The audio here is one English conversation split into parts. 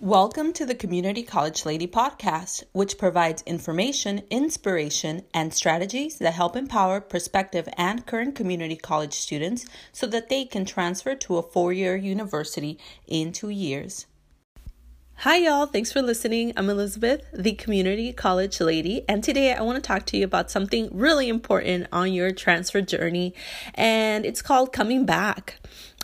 Welcome to the Community College Lady podcast, which provides information, inspiration, and strategies that help empower prospective and current community college students so that they can transfer to a four year university in two years. Hi, y'all. Thanks for listening. I'm Elizabeth, the Community College Lady, and today I want to talk to you about something really important on your transfer journey, and it's called coming back.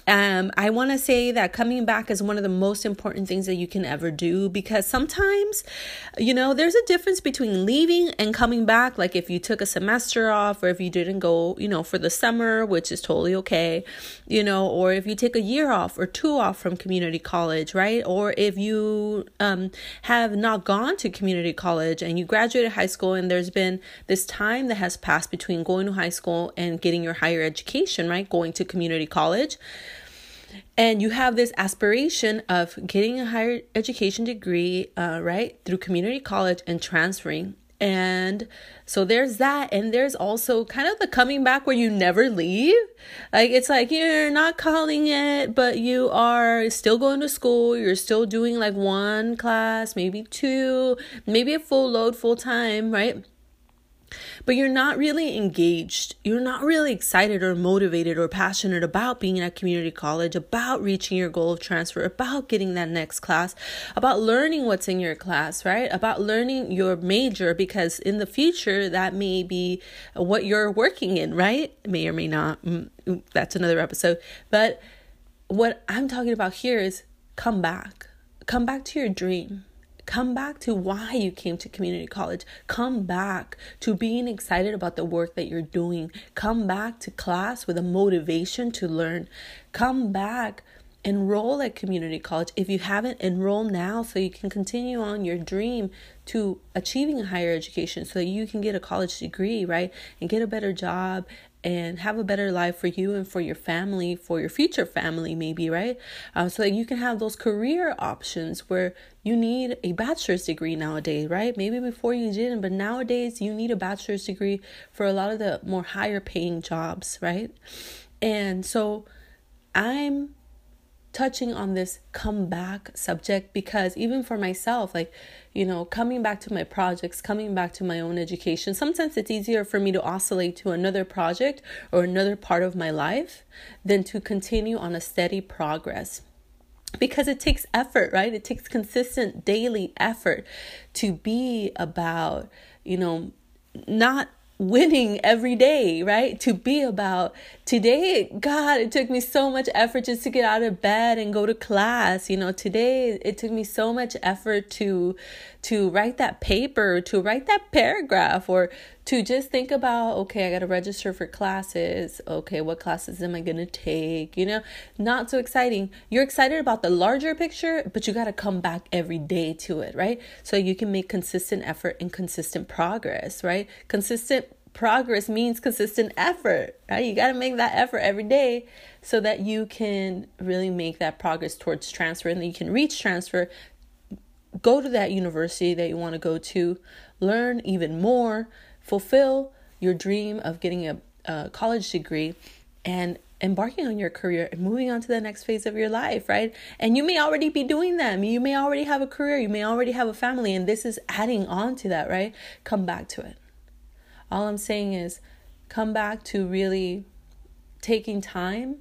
Um, I want to say that coming back is one of the most important things that you can ever do because sometimes, you know, there's a difference between leaving and coming back. Like if you took a semester off or if you didn't go, you know, for the summer, which is totally okay, you know, or if you take a year off or two off from community college, right? Or if you um, have not gone to community college and you graduated high school and there's been this time that has passed between going to high school and getting your higher education, right? Going to community college and you have this aspiration of getting a higher education degree, uh, right, through community college and transferring. And so there's that. And there's also kind of the coming back where you never leave. Like it's like you're not calling it, but you are still going to school. You're still doing like one class, maybe two, maybe a full load full time, right? But you're not really engaged. You're not really excited or motivated or passionate about being at community college, about reaching your goal of transfer, about getting that next class, about learning what's in your class, right? About learning your major because in the future that may be what you're working in, right? May or may not. Mm, that's another episode. But what I'm talking about here is come back. Come back to your dream Come back to why you came to community college. Come back to being excited about the work that you're doing. Come back to class with a motivation to learn. Come back enroll at community college if you haven't enroll now so you can continue on your dream to achieving a higher education so that you can get a college degree right and get a better job and have a better life for you and for your family, for your future family, maybe, right? Uh, so that you can have those career options where you need a bachelor's degree nowadays, right? Maybe before you didn't, but nowadays you need a bachelor's degree for a lot of the more higher paying jobs, right? And so I'm touching on this come back subject because even for myself, like, you know, coming back to my projects, coming back to my own education, sometimes it's easier for me to oscillate to another project or another part of my life than to continue on a steady progress because it takes effort, right? It takes consistent daily effort to be about, you know, not winning every day, right? To be about today, God, it took me so much effort just to get out of bed and go to class. You know, today it took me so much effort to to write that paper, to write that paragraph or to just think about, okay, I got to register for classes. Okay, what classes am I to take? You know, not so exciting. You're excited about the larger picture, but you got to come back every day to it, right? So you can make consistent effort and consistent progress, right? Consistent progress means consistent effort, right? You got to make that effort every day so that you can really make that progress towards transfer and then you can reach transfer go to that university that you want to go to, learn even more, fulfill your dream of getting a, a college degree, and embarking on your career and moving on to the next phase of your life, right? And you may already be doing them. You may already have a career. You may already have a family. And this is adding on to that, right? Come back to it. All I'm saying is come back to really taking time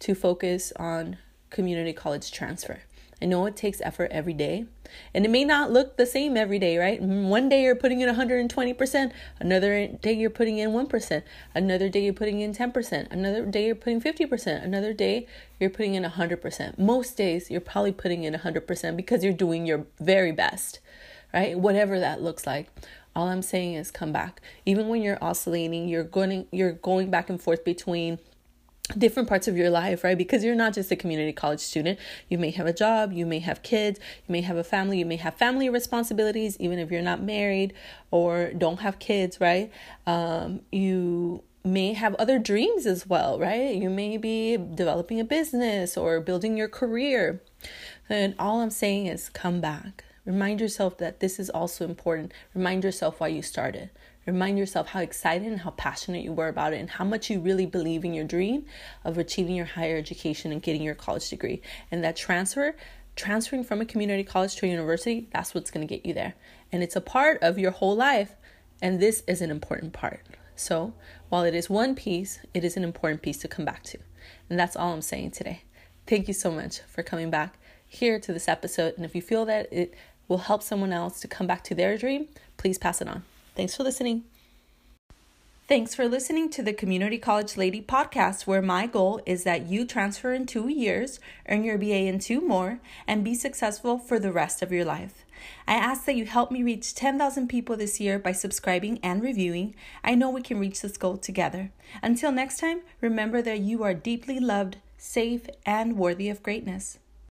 to focus on community college transfer. I know it takes effort every day, and it may not look the same every day, right? One day you're putting in 120%, another day you're putting in 1%, another day you're putting in 10%, another day you're putting 50%, another day you're putting in 100%. Most days you're probably putting in 100% because you're doing your very best, right? Whatever that looks like. All I'm saying is come back. Even when you're oscillating, you're going you're going back and forth between different parts of your life, right? Because you're not just a community college student. You may have a job, you may have kids, you may have a family, you may have family responsibilities, even if you're not married or don't have kids, right? Um, you may have other dreams as well, right? You may be developing a business or building your career. And all I'm saying is come back. Remind yourself that this is also important. Remind yourself why you started. Remind yourself how excited and how passionate you were about it and how much you really believe in your dream of achieving your higher education and getting your college degree. And that transfer transferring from a community college to a university, that's what's going to get you there. And it's a part of your whole life. And this is an important part. So while it is one piece, it is an important piece to come back to. And that's all I'm saying today. Thank you so much for coming back here to this episode. And if you feel that it will help someone else to come back to their dream, please pass it on. Thanks for listening. Thanks for listening to the Community College Lady podcast, where my goal is that you transfer in two years, earn your BA in two more, and be successful for the rest of your life. I ask that you help me reach 10,000 people this year by subscribing and reviewing. I know we can reach this goal together. Until next time, remember that you are deeply loved, safe, and worthy of greatness.